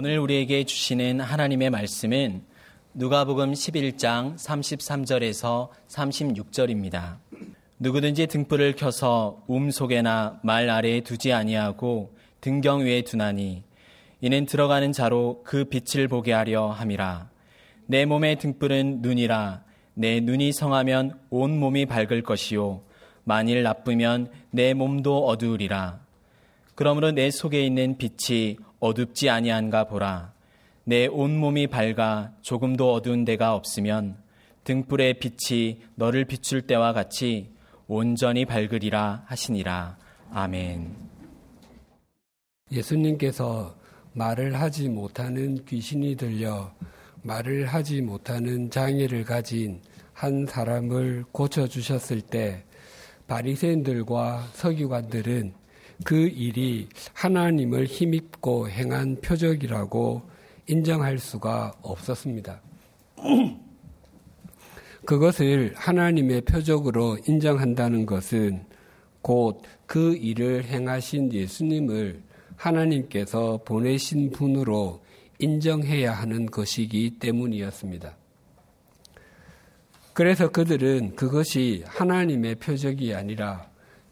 오늘 우리에게 주시는 하나님의 말씀은 누가복음 11장 33절에서 36절입니다. 누구든지 등불을 켜서 움 속에나 말 아래에 두지 아니하고 등경 위에 두나니 이는 들어가는 자로 그 빛을 보게 하려 함이라. 내 몸의 등불은 눈이라 내 눈이 성하면 온 몸이 밝을 것이요 만일 나쁘면 내 몸도 어두우리라. 그러므로 내 속에 있는 빛이 어둡지 아니한가 보라. 내 온몸이 밝아 조금도 어두운 데가 없으면 등불의 빛이 너를 비출 때와 같이 온전히 밝으리라 하시니라. 아멘. 예수님께서 말을 하지 못하는 귀신이 들려 말을 하지 못하는 장애를 가진 한 사람을 고쳐주셨을 때 바리새인들과 서기관들은 그 일이 하나님을 힘입고 행한 표적이라고 인정할 수가 없었습니다. 그것을 하나님의 표적으로 인정한다는 것은 곧 그 일을 행하신 예수님을 하나님께서 보내신 분으로 인정해야 하는 것이기 때문이었습니다. 그래서 그들은 그것이 하나님의 표적이 아니라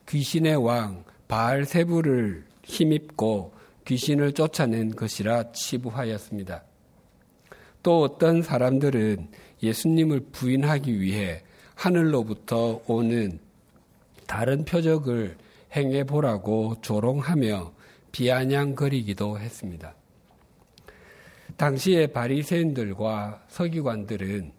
귀신의 왕 바알세부를 힘입고 귀신을 쫓아낸 것이라 치부하였습니다. 또 어떤 사람들은 예수님을 부인하기 위해 하늘로부터 오는 다른 표적을 행해 보라고 조롱하며 비아냥거리기도 했습니다. 당시의 바리새인들과 서기관들은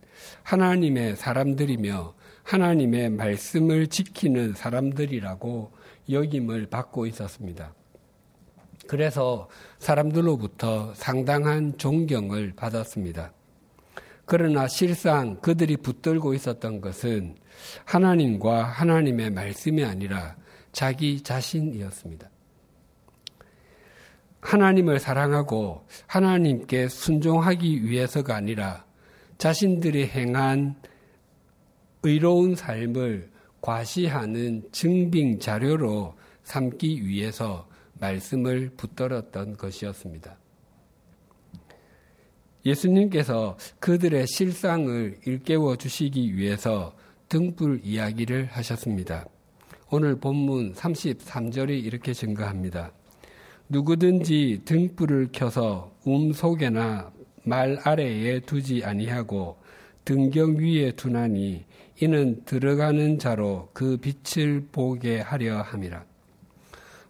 하나님의 사람들이며 하나님의 말씀을 지키는 사람들이라고 역임을 받고 있었습니다. 그래서 사람들로부터 상당한 존경을 받았습니다. 그러나 실상 그들이 붙들고 있었던 것은 하나님과 하나님의 말씀이 아니라 자기 자신이었습니다. 하나님을 사랑하고 하나님께 순종하기 위해서가 아니라 자신들이 행한 의로운 삶을 과시하는 증빙 자료로 삼기 위해서 말씀을 붙들었던 것이었습니다. 예수님께서 그들의 실상을 일깨워 주시기 위해서 등불 이야기를 하셨습니다. 오늘 본문 33절이 이렇게 증거합니다. 누구든지 등불을 켜서 움 속에나 말 아래에 두지 아니하고 등경 위에 두나니 이는 들어가는 자로 그 빛을 보게 하려 함이라.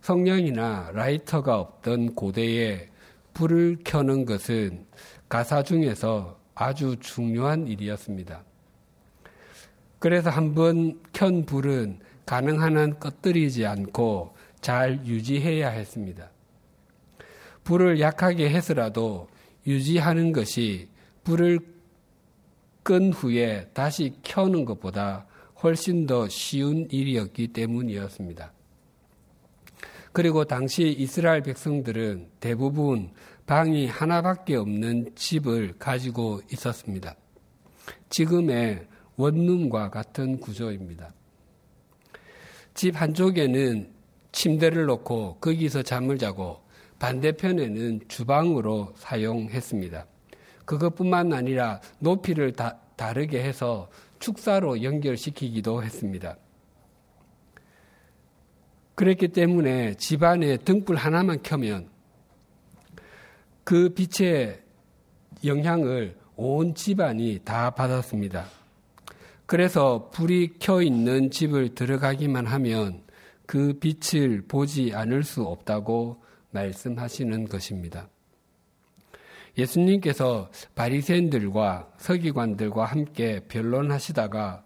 성냥이나 라이터가 없던 고대에 불을 켜는 것은 가사 중에서 아주 중요한 일이었습니다. 그래서 한번 켠 불은 가능한 한 꺼뜨리지 않고 잘 유지해야 했습니다. 불을 약하게 해서라도 유지하는 것이 불을 끈 후에 다시 켜는 것보다 훨씬 더 쉬운 일이었기 때문이었습니다. 그리고 당시 이스라엘 백성들은 대부분 방이 하나밖에 없는 집을 가지고 있었습니다. 지금의 원룸과 같은 구조입니다. 집 한쪽에는 침대를 놓고 거기서 잠을 자고 반대편에는 주방으로 사용했습니다. 그것뿐만 아니라 높이를 다, 다르게 해서 축사로 연결시키기도 했습니다. 그랬기 때문에 집안에 등불 하나만 켜면 그 빛의 영향을 온 집안이 다 받았습니다. 그래서 불이 켜 있는 집을 들어가기만 하면 그 빛을 보지 않을 수 없다고 말씀하시는 것입니다. 예수님께서 바리새인들과 서기관들과 함께 변론하시다가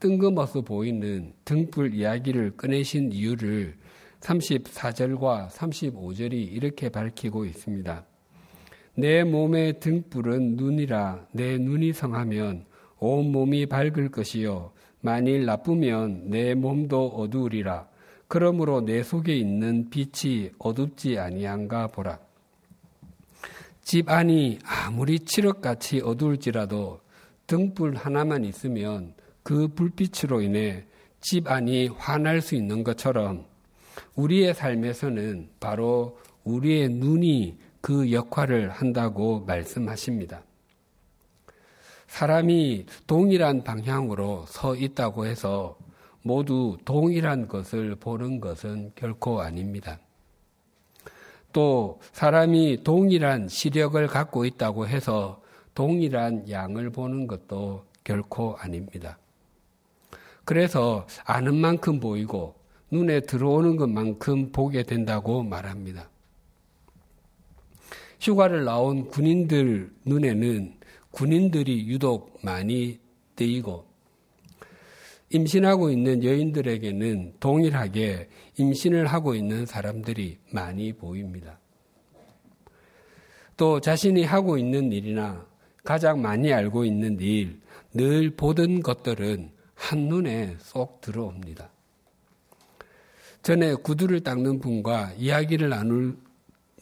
뜬금없어 보이는 등불 이야기를 꺼내신 이유를 34절과 35절이 이렇게 밝히고 있습니다. 내 몸의 등불은 눈이라 내 눈이 성하면 온 몸이 밝을 것이요 만일 나쁘면 내 몸도 어두우리라 그러므로 내 속에 있는 빛이 어둡지 아니한가 보라. 집 안이 아무리 칠흑같이 어두울지라도 등불 하나만 있으면 그 불빛으로 인해 집 안이 환할 수 있는 것처럼 우리의 삶에서는 바로 우리의 눈이 그 역할을 한다고 말씀하십니다. 사람이 동일한 방향으로 서 있다고 해서 모두 동일한 것을 보는 것은 결코 아닙니다. 또 사람이 동일한 시력을 갖고 있다고 해서 동일한 양을 보는 것도 결코 아닙니다. 그래서 아는 만큼 보이고 눈에 들어오는 것만큼 보게 된다고 말합니다. 휴가를 나온 군인들 눈에는 군인들이 유독 많이 뜨이고 임신하고 있는 여인들에게는 동일하게 임신을 하고 있는 사람들이 많이 보입니다. 또 자신이 하고 있는 일이나 가장 많이 알고 있는 일, 늘 보던 것들은 한눈에 쏙 들어옵니다. 전에 구두를 닦는 분과 이야기를 나눌,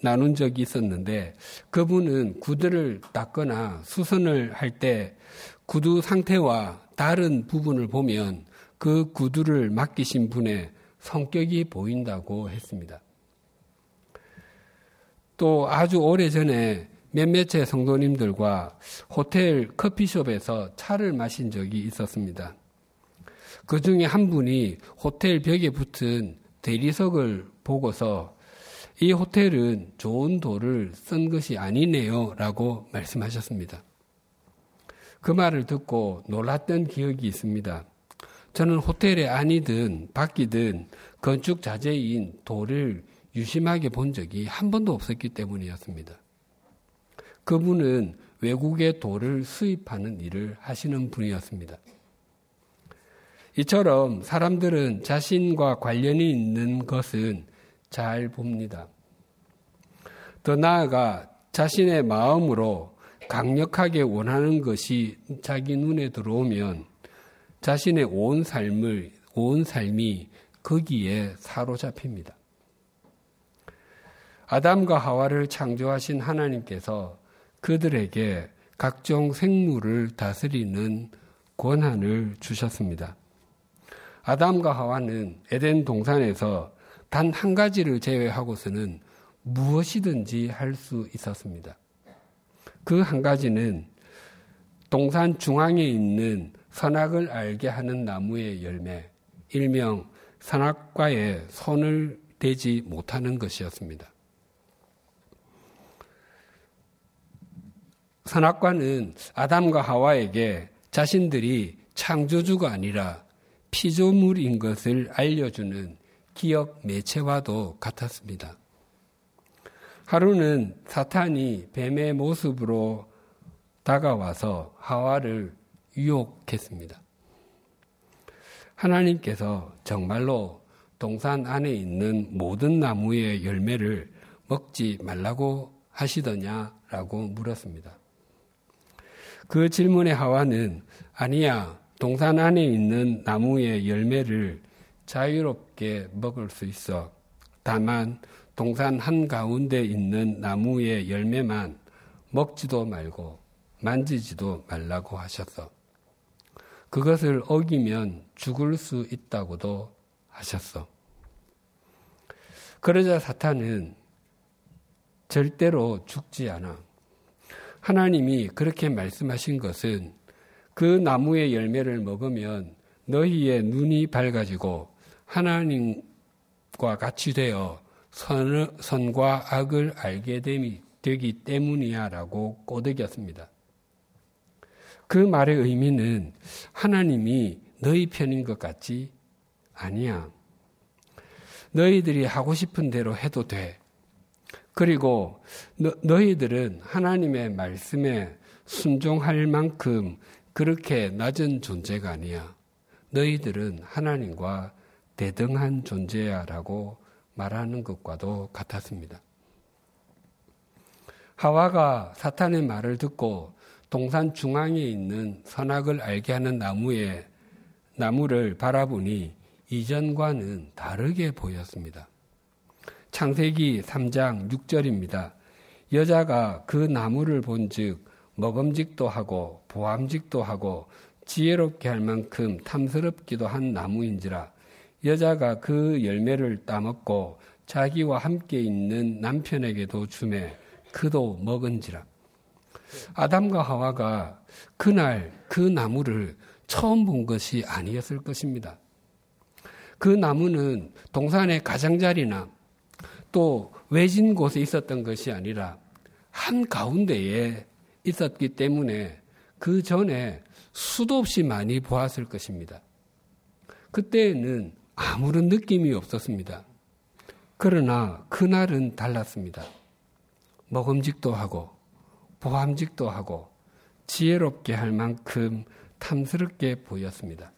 나눈 적이 있었는데 그분은 구두를 닦거나 수선을 할 때 구두 상태와 다른 부분을 보면 그 구두를 맡기신 분의 성격이 보인다고 했습니다. 또 아주 오래 전에 몇몇의 성도님들과 호텔 커피숍에서 차를 마신 적이 있었습니다. 그 중에 한 분이 호텔 벽에 붙은 대리석을 보고서 이 호텔은 좋은 돌을 쓴 것이 아니네요 라고 말씀하셨습니다. 그 말을 듣고 놀랐던 기억이 있습니다. 저는 호텔에 아니든 밖이든 건축 자재인 돌을 유심하게 본 적이 한 번도 없었기 때문이었습니다. 그분은 외국의 돌을 수입하는 일을 하시는 분이었습니다. 이처럼 사람들은 자신과 관련이 있는 것은 잘 봅니다. 더 나아가 자신의 마음으로 강력하게 원하는 것이 자기 눈에 들어오면 자신의 온 삶을, 온 삶이 거기에 사로잡힙니다. 아담과 하와를 창조하신 하나님께서 그들에게 각종 생물을 다스리는 권한을 주셨습니다. 아담과 하와는 에덴 동산에서 단 한 가지를 제외하고서는 무엇이든지 할 수 있었습니다. 그 한 가지는 동산 중앙에 있는 선악을 알게 하는 나무의 열매, 일명 선악과에 손을 대지 못하는 것이었습니다. 선악과는 아담과 하와에게 자신들이 창조주가 아니라 피조물인 것을 알려주는 기억 매체와도 같았습니다. 하루는 사탄이 뱀의 모습으로 다가와서 하와를 유혹했습니다. 하나님께서 정말로 동산 안에 있는 모든 나무의 열매를 먹지 말라고 하시더냐라고 물었습니다. 그 질문에 하와는 아니야, 동산 안에 있는 나무의 열매를 자유롭게 먹을 수 있어. 다만 동산 한가운데 있는 나무의 열매만 먹지도 말고 만지지도 말라고 하셨어. 그것을 어기면 죽을 수 있다고도 하셨어. 그러자 사탄은 절대로 죽지 않아. 하나님이 그렇게 말씀하신 것은 그 나무의 열매를 먹으면 너희의 눈이 밝아지고 하나님과 같이 되어 선, 선과 악을 알게 되기 때문이야 라고 꼬드겼습니다. 그 말의 의미는 하나님이 너희 편인 것 같지? 아니야. 너희들이 하고 싶은 대로 해도 돼. 그리고 너, 너희들은 하나님의 말씀에 순종할 만큼 그렇게 낮은 존재가 아니야. 너희들은 하나님과 대등한 존재야 라고 말하는 것과도 같았습니다. 하와가 사탄의 말을 듣고 동산 중앙에 있는 선악을 알게 하는 나무에 나무를 바라보니 이전과는 다르게 보였습니다. 창세기 3장 6절입니다. 여자가 그 나무를 본즉 먹음직도 하고 보암직도 하고 지혜롭게 할 만큼 탐스럽기도 한 나무인지라 여자가 그 열매를 따먹고 자기와 함께 있는 남편에게도 주매 그도 먹은지라. 아담과 하와가 그날 그 나무를 처음 본 것이 아니었을 것입니다. 그 나무는 동산의 가장자리나 또 외진 곳에 있었던 것이 아니라 한 가운데에 있었기 때문에 그 전에 수도 없이 많이 보았을 것입니다. 그때에는 아무런 느낌이 없었습니다. 그러나 그날은 달랐습니다. 먹음직도 하고 보함직도 하고 지혜롭게 할 만큼 탐스럽게 보였습니다.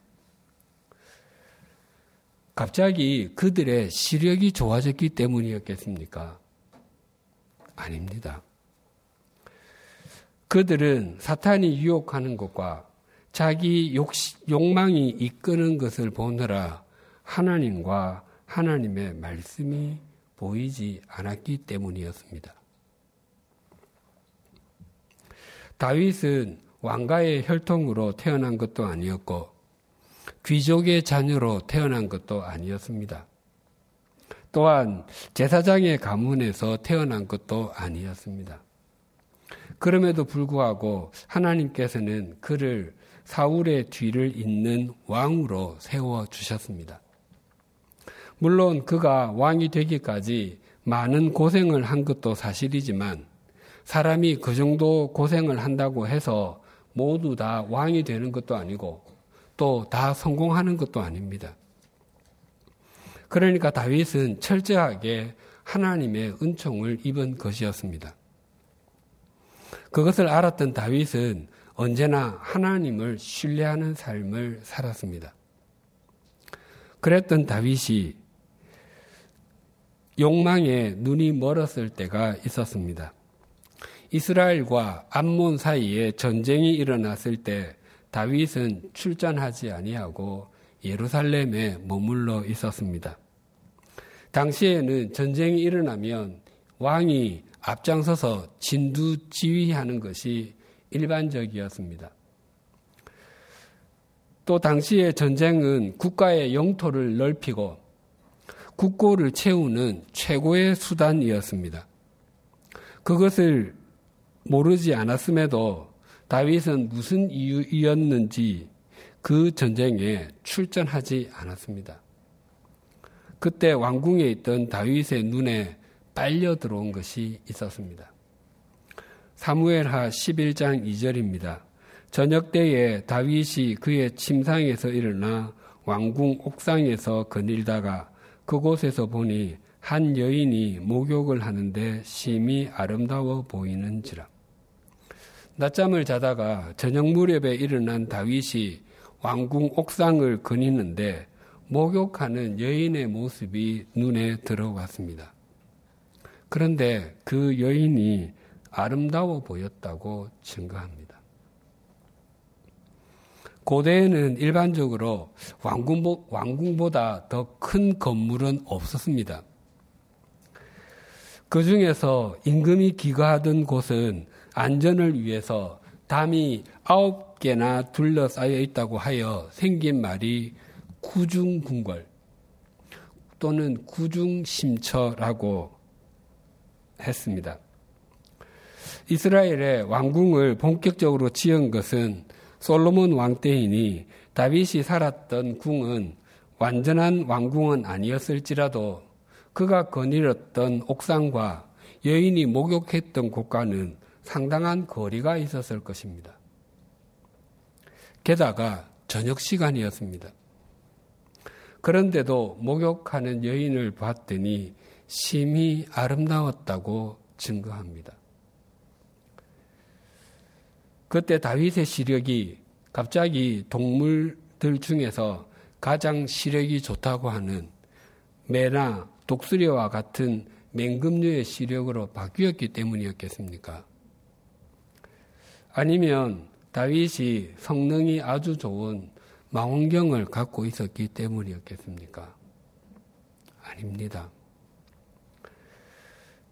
갑자기 그들의 시력이 좋아졌기 때문이었겠습니까? 아닙니다. 그들은 사탄이 유혹하는 것과 자기 욕, 욕망이 이끄는 것을 보느라 하나님과 하나님의 말씀이 보이지 않았기 때문이었습니다. 다윗은 왕가의 혈통으로 태어난 것도 아니었고 귀족의 자녀로 태어난 것도 아니었습니다. 또한 제사장의 가문에서 태어난 것도 아니었습니다. 그럼에도 불구하고 하나님께서는 그를 사울의 뒤를 잇는 왕으로 세워 주셨습니다. 물론 그가 왕이 되기까지 많은 고생을 한 것도 사실이지만 사람이 그 정도 고생을 한다고 해서 모두 다 왕이 되는 것도 아니고 또 다 성공하는 것도 아닙니다. 그러니까 다윗은 철저하게 하나님의 은총을 입은 것이었습니다. 그것을 알았던 다윗은 언제나 하나님을 신뢰하는 삶을 살았습니다. 그랬던 다윗이 욕망에 눈이 멀었을 때가 있었습니다. 이스라엘과 암몬 사이에 전쟁이 일어났을 때 다윗은 출전하지 아니하고 예루살렘에 머물러 있었습니다. 당시에는 전쟁이 일어나면 왕이 앞장서서 진두 지휘하는 것이 일반적이었습니다. 또 당시의 전쟁은 국가의 영토를 넓히고 국고를 채우는 최고의 수단이었습니다. 그것을 모르지 않았음에도 다윗은 무슨 이유였는지 그 전쟁에 출전하지 않았습니다. 그때 왕궁에 있던 다윗의 눈에 빨려 들어온 것이 있었습니다. 사무엘하 11장 2절입니다. 저녁 때에 다윗이 그의 침상에서 일어나 왕궁 옥상에서 거닐다가 그곳에서 보니 한 여인이 목욕을 하는데 심히 아름다워 보이는지라. 낮잠을 자다가 저녁 무렵에 일어난 다윗이 왕궁 옥상을 거니는데 목욕하는 여인의 모습이 눈에 들어왔습니다. 그런데 그 여인이 아름다워 보였다고 증거합니다. 고대에는 일반적으로 왕궁, 왕궁보다 더 큰 건물은 없었습니다. 그 중에서 임금이 기거하던 곳은 안전을 위해서 담이 아홉 개나 둘러싸여 있다고 하여 생긴 말이 구중궁궐 또는 구중심처라고 했습니다. 이스라엘의 왕궁을 본격적으로 지은 것은 솔로몬 왕 때이니 다윗이 살았던 궁은 완전한 왕궁은 아니었을지라도 그가 거닐었던 옥상과 여인이 목욕했던 곳과는 상당한 거리가 있었을 것입니다. 게다가 저녁 시간이었습니다. 그런데도 목욕하는 여인을 봤더니 심히 아름다웠다고 증거합니다. 그때 다윗의 시력이 갑자기 동물들 중에서 가장 시력이 좋다고 하는 매나 독수리와 같은 맹금류의 시력으로 바뀌었기 때문이었겠습니까? 아니면 다윗이 성능이 아주 좋은 망원경을 갖고 있었기 때문이었겠습니까? 아닙니다.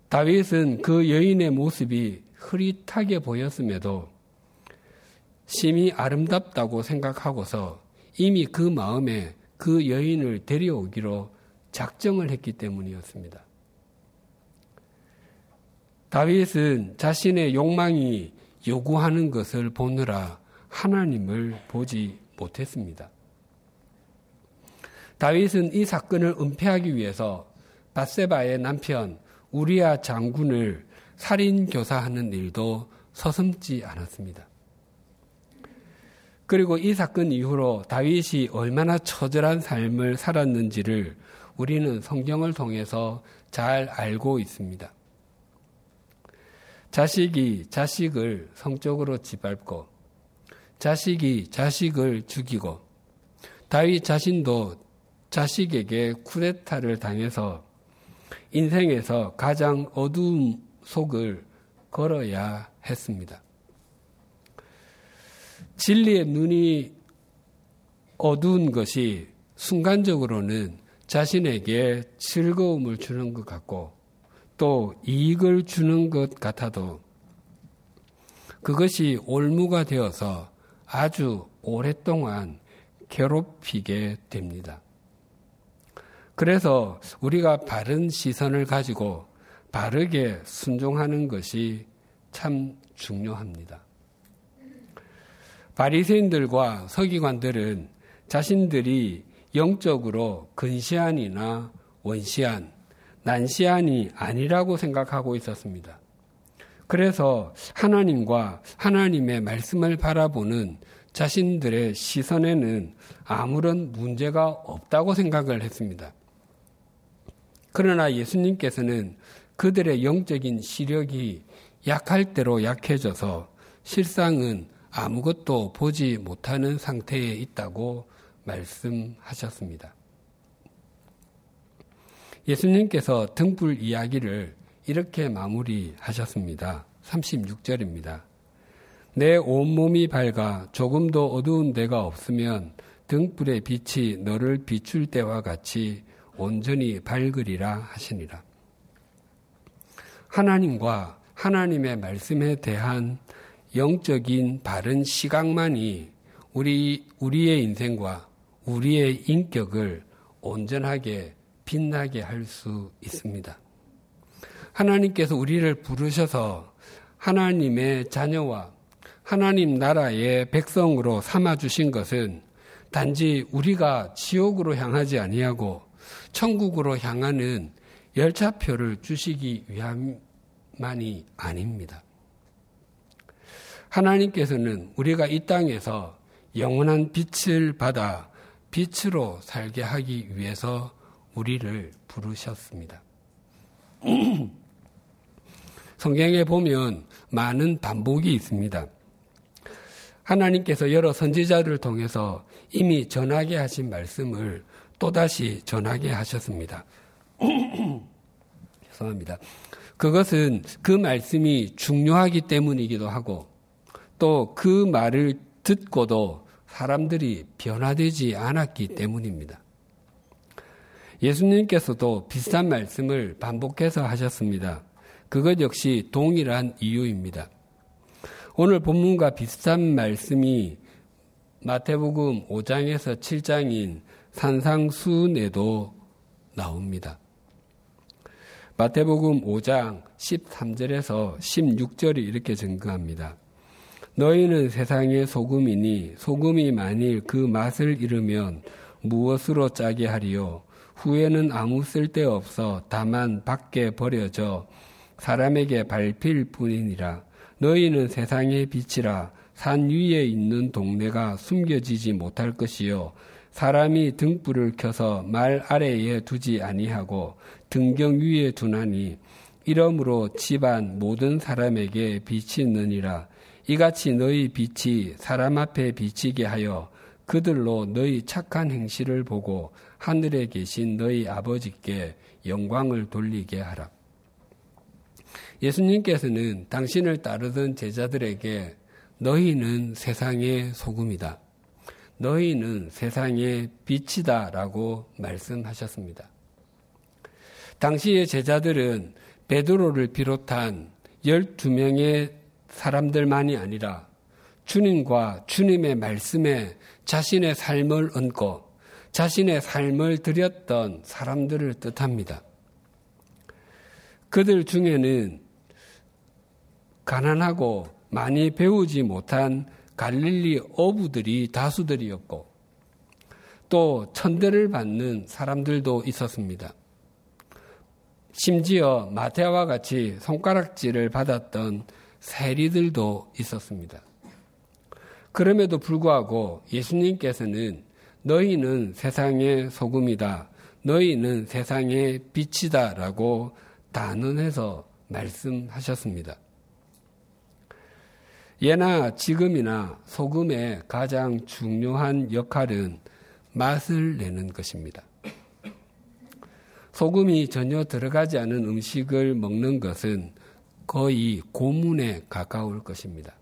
다윗은 그 여인의 모습이 흐릿하게 보였음에도 심히 아름답다고 생각하고서 이미 그 마음에 그 여인을 데려오기로 작정을 했기 때문이었습니다. 다윗은 자신의 욕망이 요구하는 것을 보느라 하나님을 보지 못했습니다. 다윗은 이 사건을 은폐하기 위해서 바세바의 남편 우리아 장군을 살인 교사하는 일도 서슴지 않았습니다. 그리고 이 사건 이후로 다윗이 얼마나 처절한 삶을 살았는지를 우리는 성경을 통해서 잘 알고 있습니다. 자식이 자식을 성적으로 짓밟고 자식이 자식을 죽이고 다윗 자신도 자식에게 쿠데타를 당해서 인생에서 가장 어두운 속을 걸어야 했습니다. 진리의 눈이 어두운 것이 순간적으로는 자신에게 즐거움을 주는 것 같고 또 이익을 주는 것 같아도 그것이 올무가 되어서 아주 오랫동안 괴롭히게 됩니다. 그래서 우리가 바른 시선을 가지고 바르게 순종하는 것이 참 중요합니다. 바리새인들과 서기관들은 자신들이 영적으로 근시안이나 원시안, 난시안이 아니라고 생각하고 있었습니다. 그래서 하나님과 하나님의 말씀을 바라보는 자신들의 시선에는 아무런 문제가 없다고 생각을 했습니다. 그러나 예수님께서는 그들의 영적인 시력이 약할 대로 약해져서 실상은 아무것도 보지 못하는 상태에 있다고 말씀하셨습니다. 예수님께서 등불 이야기를 이렇게 마무리하셨습니다. 36절입니다. 내 온몸이 밝아 조금도 어두운 데가 없으면 등불의 빛이 너를 비출 때와 같이 온전히 밝으리라 하시니라. 하나님과 하나님의 말씀에 대한 영적인 바른 시각만이 우리, 우리의 인생과 우리의 인격을 온전하게 빛나게 할 수 있습니다. 하나님께서 우리를 부르셔서 하나님의 자녀와 하나님 나라의 백성으로 삼아 주신 것은 단지 우리가 지옥으로 향하지 아니하고 천국으로 향하는 열차표를 주시기 위함만이 아닙니다. 하나님께서는 우리가 이 땅에서 영원한 빛을 받아 빛으로 살게 하기 위해서 우리를 부르셨습니다. 성경에 보면 많은 반복이 있습니다. 하나님께서 여러 선지자들을 통해서 이미 전하게 하신 말씀을 또다시 전하게 하셨습니다. 죄송합니다. 그것은 그 말씀이 중요하기 때문이기도 하고 또 그 말을 듣고도 사람들이 변화되지 않았기 때문입니다. 예수님께서도 비슷한 말씀을 반복해서 하셨습니다. 그것 역시 동일한 이유입니다. 오늘 본문과 비슷한 말씀이 마태복음 5장에서 7장인 산상수훈에도 나옵니다. 마태복음 5장 13절에서 16절이 이렇게 증거합니다. 너희는 세상의 소금이니 소금이 만일 그 맛을 잃으면 무엇으로 짜게 하리요? 후에는 아무 쓸데 없어 다만 밖에 버려져 사람에게 밟힐 뿐이니라. 너희는 세상의 빛이라 산 위에 있는 동네가 숨겨지지 못할 것이요. 사람이 등불을 켜서 말 아래에 두지 아니하고 등경 위에 두나니 이러므로 집안 모든 사람에게 빛이 있느니라. 이같이 너희 빛이 사람 앞에 비치게 하여 그들로 너희 착한 행실을 보고 하늘에 계신 너희 아버지께 영광을 돌리게 하라. 예수님께서는 당신을 따르던 제자들에게 너희는 세상의 소금이다. 너희는 세상의 빛이다. 라고 말씀하셨습니다. 당시의 제자들은 베드로를 비롯한 12명의 사람들만이 아니라 주님과 주님의 말씀에 자신의 삶을 얹고 자신의 삶을 드렸던 사람들을 뜻합니다. 그들 중에는 가난하고 많이 배우지 못한 갈릴리 어부들이 다수들이었고 또 천대를 받는 사람들도 있었습니다. 심지어 마태와 같이 손가락질을 받았던 세리들도 있었습니다. 그럼에도 불구하고 예수님께서는 너희는 세상의 소금이다. 너희는 세상의 빛이다. 라고 단언해서 말씀하셨습니다. 예나 지금이나 소금의 가장 중요한 역할은 맛을 내는 것입니다. 소금이 전혀 들어가지 않은 음식을 먹는 것은 거의 고문에 가까울 것입니다.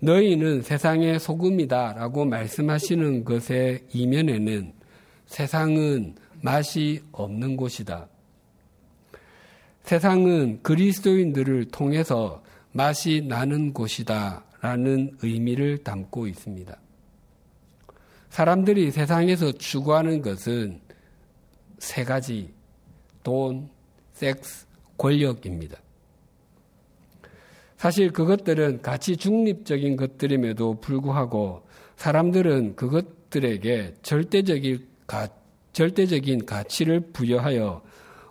너희는 세상의 소금이다 라고 말씀하시는 것의 이면에는 세상은 맛이 없는 곳이다. 세상은 그리스도인들을 통해서 맛이 나는 곳이다 라는 의미를 담고 있습니다. 사람들이 세상에서 추구하는 것은 세 가지 돈, 섹스, 권력입니다. 사실 그것들은 가치 중립적인 것들임에도 불구하고 사람들은 그것들에게 절대적인, 가, 절대적인 가치를 부여하여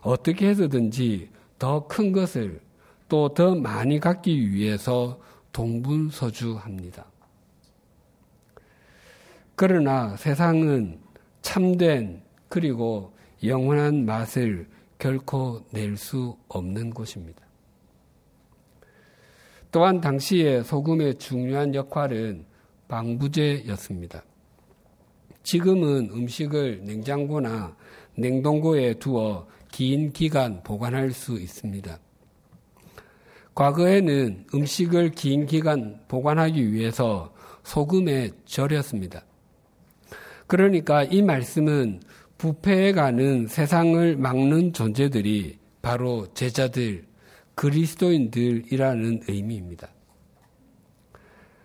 어떻게 해서든지 더 큰 것을 또 더 많이 갖기 위해서 동분서주합니다. 그러나 세상은 참된 그리고 영원한 맛을 결코 낼 수 없는 곳입니다. 또한 당시에 소금의 중요한 역할은 방부제였습니다. 지금은 음식을 냉장고나 냉동고에 두어 긴 기간 보관할 수 있습니다. 과거에는 음식을 긴 기간 보관하기 위해서 소금에 절였습니다. 그러니까 이 말씀은 부패해 가는 세상을 막는 존재들이 바로 제자들, 그리스도인들이라는 의미입니다.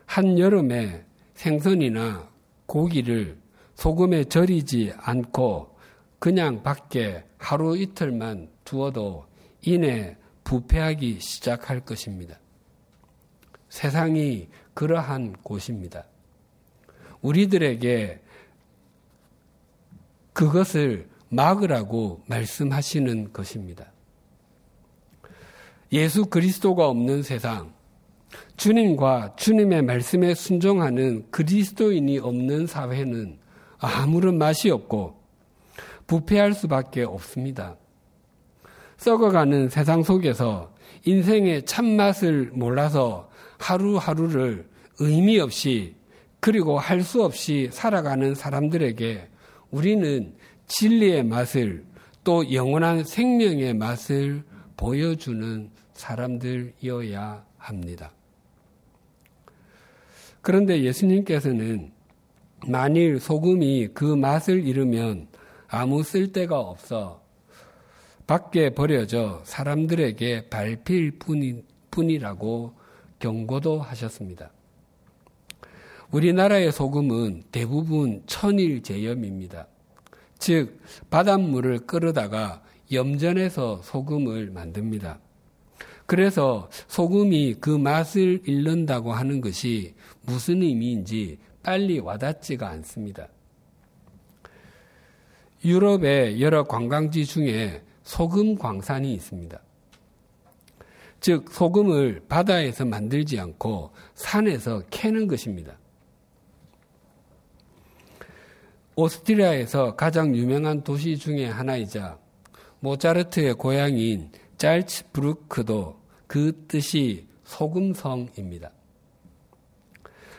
한여름에 생선이나 고기를 소금에 절이지 않고 그냥 밖에 하루 이틀만 두어도 이내 부패하기 시작할 것입니다. 세상이 그러한 곳입니다. 우리들에게 그것을 막으라고 말씀하시는 것입니다. 예수 그리스도가 없는 세상, 주님과 주님의 말씀에 순종하는 그리스도인이 없는 사회는 아무런 맛이 없고 부패할 수밖에 없습니다. 썩어가는 세상 속에서 인생의 참맛을 몰라서 하루하루를 의미 없이 그리고 할 수 없이 살아가는 사람들에게 우리는 진리의 맛을 또 영원한 생명의 맛을 보여주는 사람들이어야 합니다. 그런데 예수님께서는 만일 소금이 그 맛을 잃으면 아무 쓸데가 없어 밖에 버려져 사람들에게 밟힐 뿐이라고 경고도 하셨습니다. 우리나라의 소금은 대부분 천일 제염입니다. 즉, 바닷물을 끓여다가 염전해서 소금을 만듭니다. 그래서 소금이 그 맛을 잃는다고 하는 것이 무슨 의미인지 빨리 와닿지가 않습니다. 유럽의 여러 관광지 중에 소금 광산이 있습니다. 즉, 소금을 바다에서 만들지 않고 산에서 캐는 것입니다. 오스트리아에서 가장 유명한 도시 중의 하나이자 모차르트의 고향인 짤츠부르크도 그 뜻이 소금성입니다.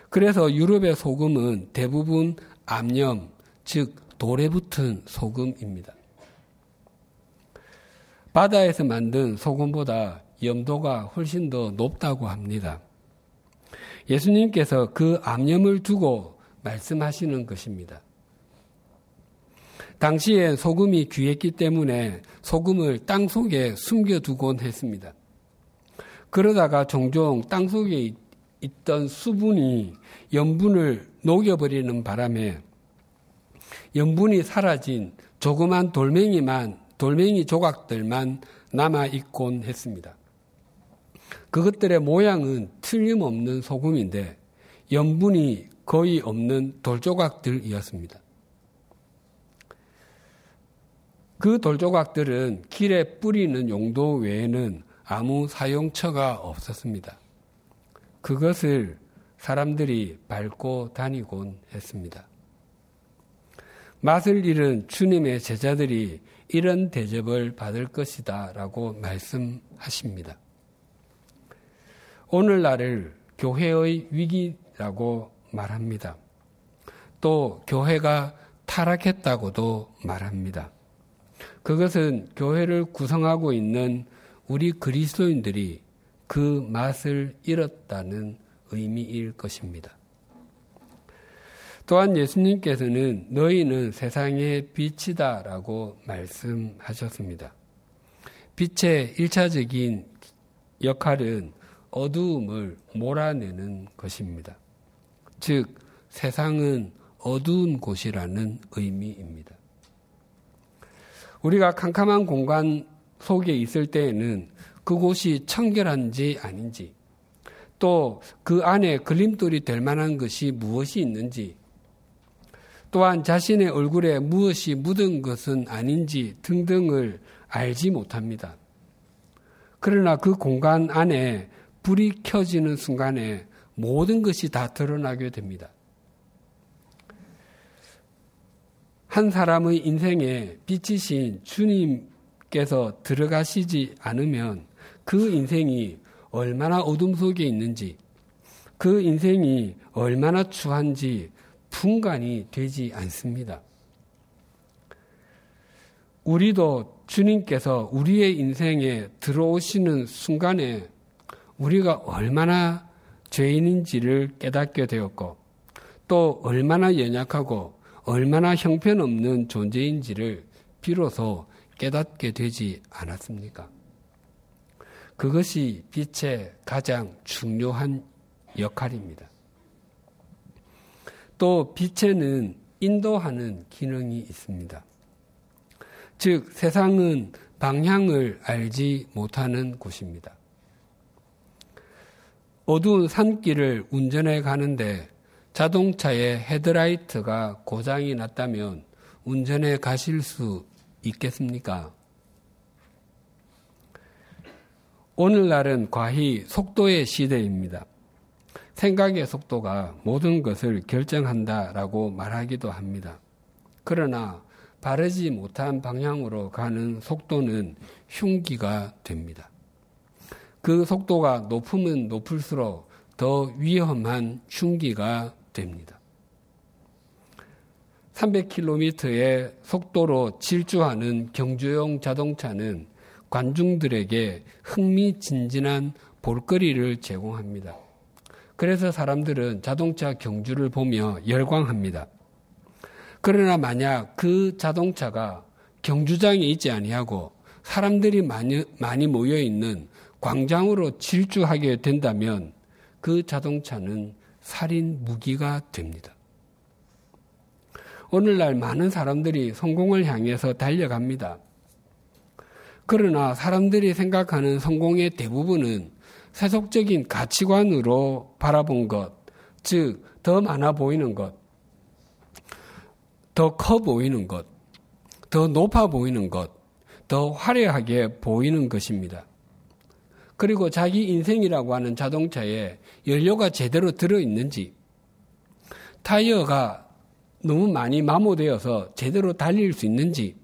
그래서 유럽의 소금은 대부분 암염, 즉 돌에 붙은 소금입니다. 바다에서 만든 소금보다 염도가 훨씬 더 높다고 합니다. 예수님께서 그 암염을 두고 말씀하시는 것입니다. 당시에 소금이 귀했기 때문에 소금을 땅 속에 숨겨두곤 했습니다. 그러다가 종종 땅 속에 있던 수분이 염분을 녹여버리는 바람에 염분이 사라진 조그만 돌멩이만, 돌멩이 조각들만 남아 있곤 했습니다. 그것들의 모양은 틀림없는 소금인데 염분이 거의 없는 돌조각들이었습니다. 그 돌조각들은 길에 뿌리는 용도 외에는 아무 사용처가 없었습니다. 그것을 사람들이 밟고 다니곤 했습니다. 맛을 잃은 주님의 제자들이 이런 대접을 받을 것이다 라고 말씀하십니다. 오늘날을 교회의 위기라고 말합니다. 또 교회가 타락했다고도 말합니다. 그것은 교회를 구성하고 있는 우리 그리스도인들이 그 맛을 잃었다는 의미일 것입니다. 또한 예수님께서는 너희는 세상의 빛이다라고 말씀하셨습니다. 빛의 일차적인 역할은 어두움을 몰아내는 것입니다. 즉, 세상은 어두운 곳이라는 의미입니다. 우리가 캄캄한 공간 속에 있을 때에는 그곳이 청결한지 아닌지, 또 그 안에 걸림돌이 될 만한 것이 무엇이 있는지, 또한 자신의 얼굴에 무엇이 묻은 것은 아닌지 등등을 알지 못합니다. 그러나 그 공간 안에 불이 켜지는 순간에 모든 것이 다 드러나게 됩니다. 한 사람의 인생에 빛이신 주님께서 들어가시지 않으면 그 인생이 얼마나 어둠 속에 있는지, 그 인생이 얼마나 추한지 분간이 되지 않습니다. 우리도 주님께서 우리의 인생에 들어오시는 순간에 우리가 얼마나 죄인인지를 깨닫게 되었고 또 얼마나 연약하고 얼마나 형편없는 존재인지를 비로소 깨닫게 되지 않았습니까? 그것이 빛의 가장 중요한 역할입니다. 또 빛에는 인도하는 기능이 있습니다. 즉, 세상은 방향을 알지 못하는 곳입니다. 어두운 산길을 운전해 가는데 자동차에 헤드라이트가 고장이 났다면 운전해 가실 수 있겠습니까? 오늘날은 과히 속도의 시대입니다. 생각의 속도가 모든 것을 결정한다라고 말하기도 합니다. 그러나 바르지 못한 방향으로 가는 속도는 흉기가 됩니다. 그 속도가 높으면 높을수록 더 위험한 흉기가 됩니다. 300km의 속도로 질주하는 경주용 자동차는 관중들에게 흥미진진한 볼거리를 제공합니다. 그래서 사람들은 자동차 경주를 보며 열광합니다. 그러나 만약 그 자동차가 경주장에 있지 아니하고 사람들이 많이, 많이 모여 있는 광장으로 질주하게 된다면 그 자동차는 살인 무기가 됩니다. 오늘날 많은 사람들이 성공을 향해서 달려갑니다. 그러나 사람들이 생각하는 성공의 대부분은 세속적인 가치관으로 바라본 것, 즉, 더 많아 보이는 것, 더 커 보이는 것, 더 높아 보이는 것, 더 화려하게 보이는 것입니다. 그리고 자기 인생이라고 하는 자동차에 연료가 제대로 들어있는지, 타이어가 너무 많이 마모되어서 제대로 달릴 수 있는지,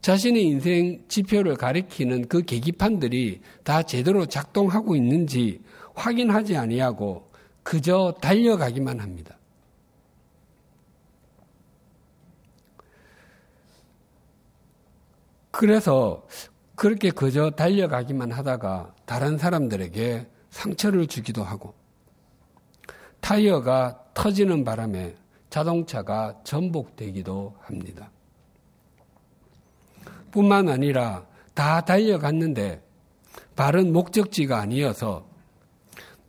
자신의 인생 지표를 가리키는 그 계기판들이 다 제대로 작동하고 있는지 확인하지 아니하고 그저 달려가기만 합니다. 그래서 그렇게 그저 달려가기만 하다가 다른 사람들에게 상처를 주기도 하고 타이어가 터지는 바람에 자동차가 전복되기도 합니다. 뿐만 아니라 다 달려갔는데 바른 목적지가 아니어서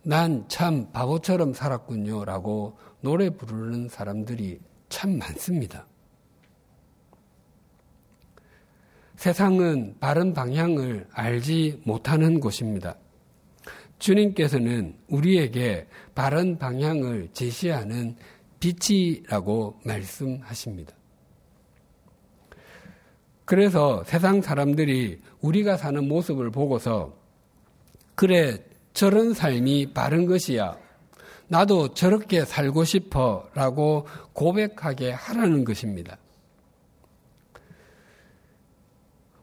난 참 바보처럼 살았군요 라고 노래 부르는 사람들이 참 많습니다. 세상은 바른 방향을 알지 못하는 곳입니다. 주님께서는 우리에게 바른 방향을 제시하는 빛이라고 말씀하십니다. 그래서 세상 사람들이 우리가 사는 모습을 보고서 그래 저런 삶이 바른 것이야. 나도 저렇게 살고 싶어 라고 고백하게 하라는 것입니다.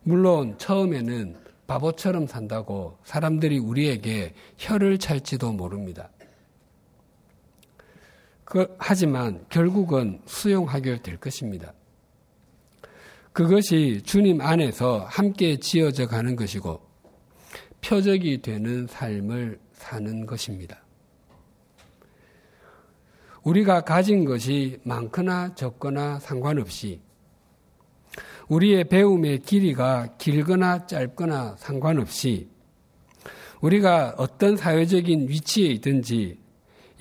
물론 처음에는 바보처럼 산다고 사람들이 우리에게 혀를 찰지도 모릅니다. 그, 하지만 결국은 수용하게 될 것입니다. 그것이 주님 안에서 함께 지어져 가는 것이고 표적이 되는 삶을 사는 것입니다. 우리가 가진 것이 많거나 적거나 상관없이 우리의 배움의 길이가 길거나 짧거나 상관없이 우리가 어떤 사회적인 위치에 있든지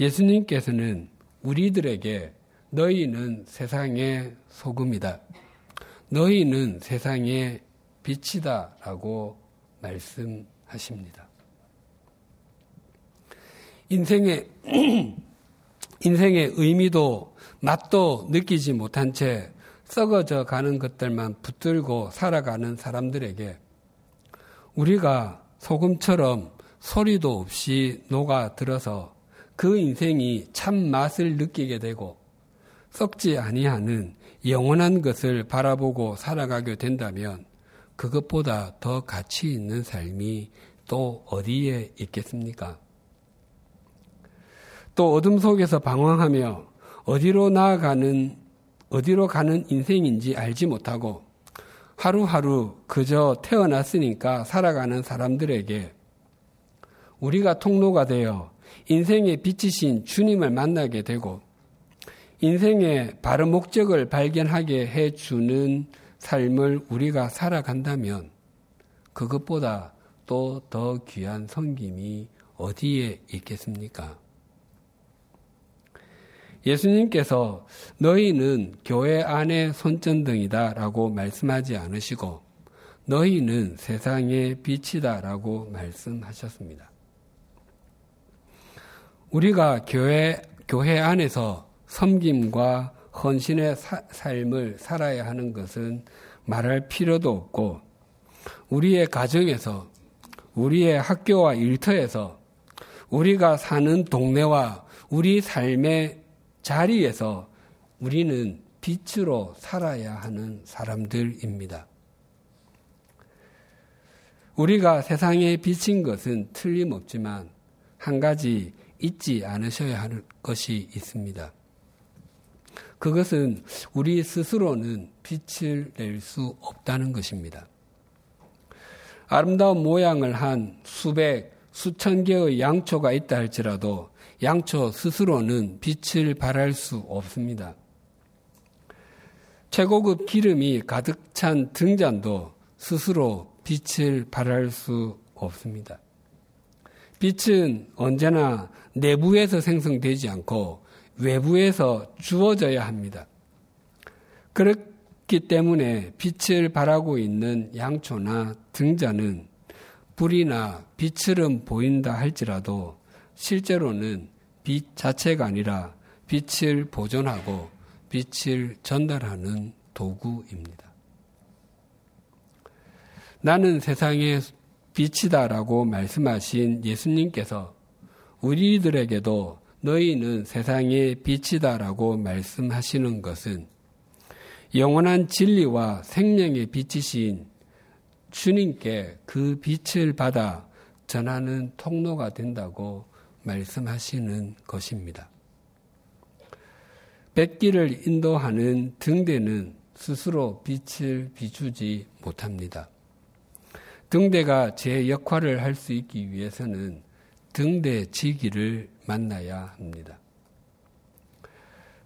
예수님께서는 우리들에게 너희는 세상의 소금이다. 너희는 세상의 빛이다. 라고 말씀하십니다. 인생의, 인생의 의미도 맛도 느끼지 못한 채 썩어져 가는 것들만 붙들고 살아가는 사람들에게 우리가 소금처럼 소리도 없이 녹아들어서 그 인생이 참 맛을 느끼게 되고 썩지 아니하는 영원한 것을 바라보고 살아가게 된다면 그것보다 더 가치 있는 삶이 또 어디에 있겠습니까? 또 어둠 속에서 방황하며 어디로 나아가는 어디로 가는 인생인지 알지 못하고 하루하루 그저 태어났으니까 살아가는 사람들에게 우리가 통로가 되어 인생의 빛이신 주님을 만나게 되고 인생의 바른 목적을 발견하게 해주는 삶을 우리가 살아간다면 그것보다 또 더 귀한 섬김이 어디에 있겠습니까? 예수님께서 너희는 교회 안의 손전등이다 라고 말씀하지 않으시고 너희는 세상의 빛이다 라고 말씀하셨습니다. 우리가 교회, 교회 안에서 섬김과 헌신의 사, 삶을 살아야 하는 것은 말할 필요도 없고 우리의 가정에서 우리의 학교와 일터에서 우리가 사는 동네와 우리 삶의 자리에서 우리는 빛으로 살아야 하는 사람들입니다. 우리가 세상에 비친 것은 틀림없지만 한 가지 잊지 않으셔야 하는 것이 있습니다. 그것은 우리 스스로는 빛을 낼 수 없다는 것입니다. 아름다운 모양을 한 수백, 수천 개의 양초가 있다 할지라도 양초 스스로는 빛을 발할 수 없습니다. 최고급 기름이 가득 찬 등잔도 스스로 빛을 발할 수 없습니다. 빛은 언제나 내부에서 생성되지 않고 외부에서 주어져야 합니다. 그렇기 때문에 빛을 발하고 있는 양초나 등잔은 불이나 빛처럼 보인다 할지라도 실제로는 빛 자체가 아니라 빛을 보존하고 빛을 전달하는 도구입니다. 나는 세상의 빛이다라고 말씀하신 예수님께서 우리들에게도 너희는 세상의 빛이다라고 말씀하시는 것은 영원한 진리와 생명의 빛이신 주님께 그 빛을 받아 전하는 통로가 된다고 말씀하시는 것입니다. 백기를 인도하는 등대는 스스로 빛을 비추지 못합니다. 등대가 제 역할을 할 수 있기 위해서는 등대 지기를 만나야 합니다.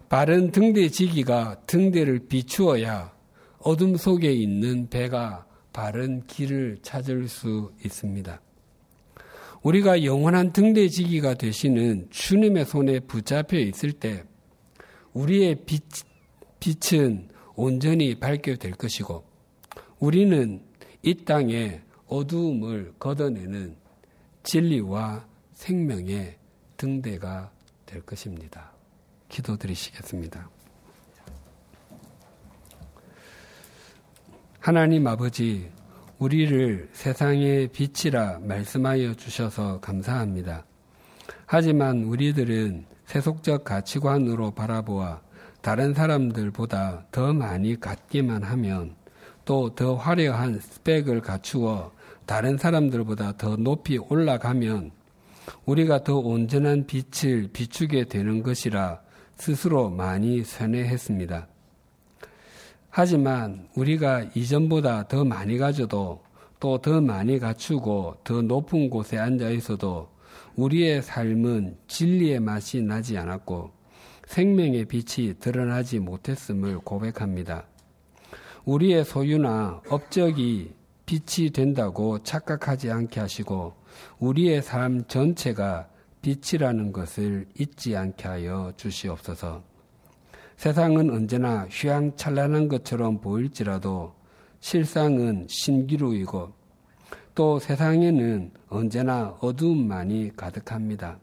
바른 등대 지기가 등대를 비추어야 어둠 속에 있는 배가 바른 길을 찾을 수 있습니다. 우리가 영원한 등대지기가 되시는 주님의 손에 붙잡혀 있을 때 우리의 빛, 빛은 온전히 밝게 될 것이고 우리는 이 땅에 어두움을 걷어내는 진리와 생명의 등대가 될 것입니다. 기도드리시겠습니다. 하나님 아버지, 우리를 세상의 빛이라 말씀하여 주셔서 감사합니다. 하지만 우리들은 세속적 가치관으로 바라보아 다른 사람들보다 더 많이 갖기만 하면 또 더 화려한 스펙을 갖추어 다른 사람들보다 더 높이 올라가면 우리가 더 온전한 빛을 비추게 되는 것이라 스스로 많이 선회했습니다. 하지만 우리가 이전보다 더 많이 가져도 또 더 많이 갖추고 더 높은 곳에 앉아 있어도 우리의 삶은 진리의 맛이 나지 않았고 생명의 빛이 드러나지 못했음을 고백합니다. 우리의 소유나 업적이 빛이 된다고 착각하지 않게 하시고 우리의 삶 전체가 빛이라는 것을 잊지 않게 하여 주시옵소서. 세상은 언제나 휘황찬란한 것처럼 보일지라도 실상은 신기루이고 또 세상에는 언제나 어두움만이 가득합니다.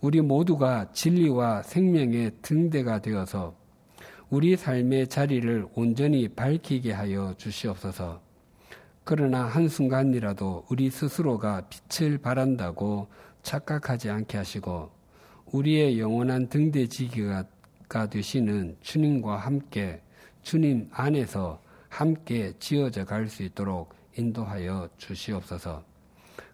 우리 모두가 진리와 생명의 등대가 되어서 우리 삶의 자리를 온전히 밝히게 하여 주시옵소서. 그러나 한순간이라도 우리 스스로가 빛을 발한다고 착각하지 않게 하시고 우리의 영원한 등대지기 가 되시는 주님과 함께 주님 안에서 함께 지어져 갈 수 있도록 인도하여 주시옵소서.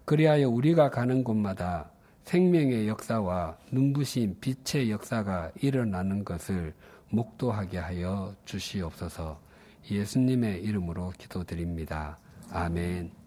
그리하여 우리가 가는 곳마다 생명의 역사와 눈부신 빛의 역사가 일어나는 것을 목도하게 하여 주시옵소서. 예수님의 이름으로 기도드립니다. 아멘.